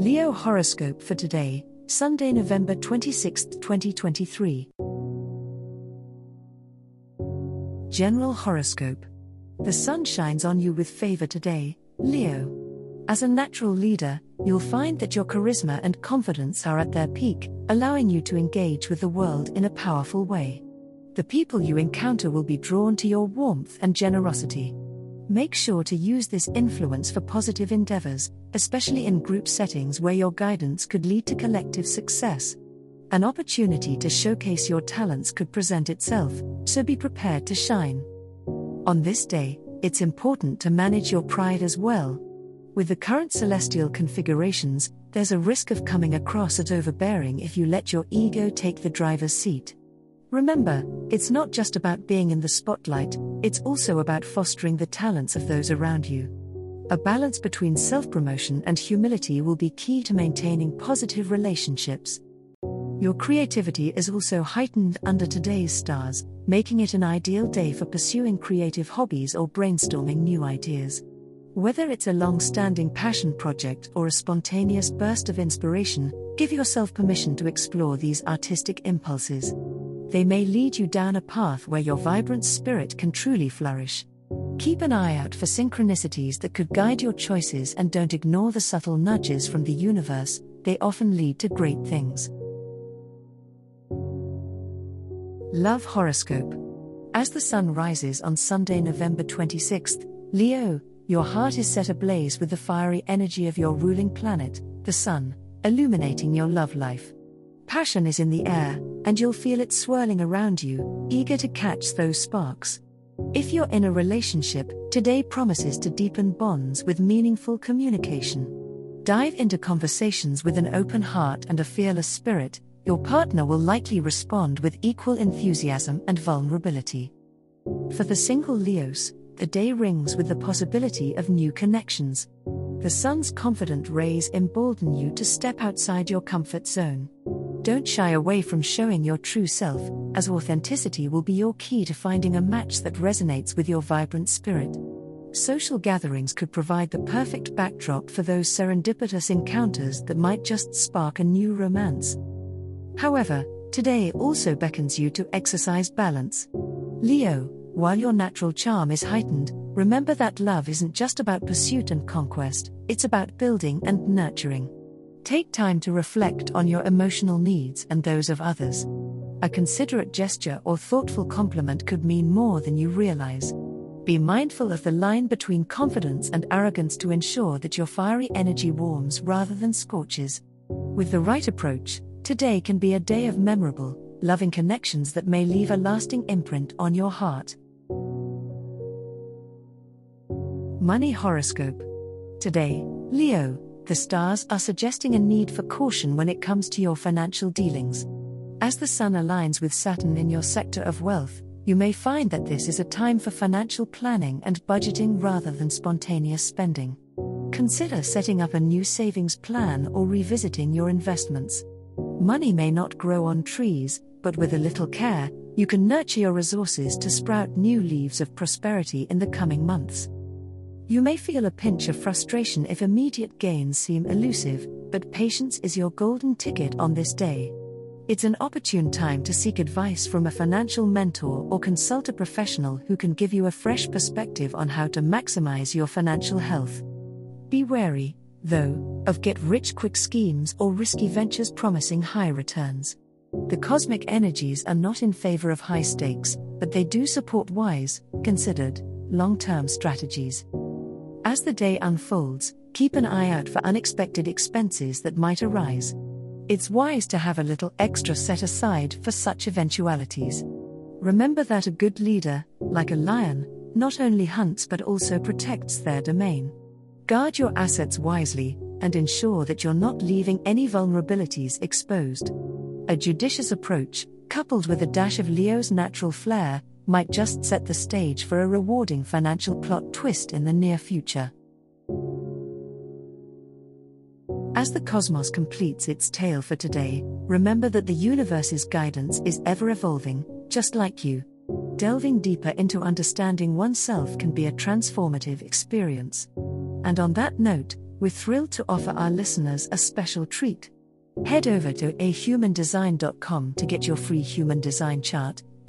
Leo horoscope for today, Sunday, November 26, 2023. General horoscope. The sun shines on you with favor today, Leo. As a natural leader, you'll find that your charisma and confidence are at their peak, allowing you to engage with the world in a powerful way. The people you encounter will be drawn to your warmth and generosity. Make sure to use this influence for positive endeavors, especially in group settings where your guidance could lead to collective success. An opportunity to showcase your talents could present itself, so be prepared to shine. On this day, it's important to manage your pride as well. With the current celestial configurations, there's a risk of coming across as overbearing if you let your ego take the driver's seat. Remember, it's not just about being in the spotlight, it's also about fostering the talents of those around you. A balance between self promotion and humility will be key to maintaining positive relationships. Your creativity is also heightened under today's stars, making it an ideal day for pursuing creative hobbies or brainstorming new ideas. Whether it's a long standing passion project or a spontaneous burst of inspiration, give yourself permission to explore these artistic impulses they may lead you down a path where your vibrant spirit can truly flourish. Keep an eye out for synchronicities that could guide your choices and don't ignore the subtle nudges from the universe, they often lead to great things. Love Horoscope As the sun rises on Sunday, November 26th, Leo, your heart is set ablaze with the fiery energy of your ruling planet, the sun, illuminating your love life. Passion is in the air, and you'll feel it swirling around you, eager to catch those sparks. If you're in a relationship, today promises to deepen bonds with meaningful communication. Dive into conversations with an open heart and a fearless spirit, your partner will likely respond with equal enthusiasm and vulnerability. For the single Leos, the day rings with the possibility of new connections. The sun's confident rays embolden you to step outside your comfort zone. Don't shy away from showing your true self, as authenticity will be your key to finding a match that resonates with your vibrant spirit. Social gatherings could provide the perfect backdrop for those serendipitous encounters that might just spark a new romance. However, today also beckons you to exercise balance. Leo, while your natural charm is heightened, remember that love isn't just about pursuit and conquest, it's about building and nurturing. Take time to reflect on your emotional needs and those of others. A considerate gesture or thoughtful compliment could mean more than you realize. Be mindful of the line between confidence and arrogance to ensure that your fiery energy warms rather than scorches. With the right approach, today can be a day of memorable, loving connections that may leave a lasting imprint on your heart. Money Horoscope Today, Leo the stars are suggesting a need for caution when it comes to your financial dealings. As the sun aligns with Saturn in your sector of wealth, you may find that this is a time for financial planning and budgeting rather than spontaneous spending. Consider setting up a new savings plan or revisiting your investments. Money may not grow on trees, but with a little care, you can nurture your resources to sprout new leaves of prosperity in the coming months. You may feel a pinch of frustration if immediate gains seem elusive, but patience is your golden ticket on this day. It's an opportune time to seek advice from a financial mentor or consult a professional who can give you a fresh perspective on how to maximize your financial health. Be wary, though, of get rich quick schemes or risky ventures promising high returns. The cosmic energies are not in favor of high stakes, but they do support wise, considered, long term strategies. As the day unfolds, keep an eye out for unexpected expenses that might arise. It's wise to have a little extra set aside for such eventualities. Remember that a good leader, like a lion, not only hunts but also protects their domain. Guard your assets wisely and ensure that you're not leaving any vulnerabilities exposed. A judicious approach, coupled with a dash of Leo's natural flair, might just set the stage for a rewarding financial plot twist in the near future. As the cosmos completes its tale for today, remember that the universe's guidance is ever evolving, just like you. Delving deeper into understanding oneself can be a transformative experience. And on that note, we're thrilled to offer our listeners a special treat. Head over to ahumandesign.com to get your free human design chart,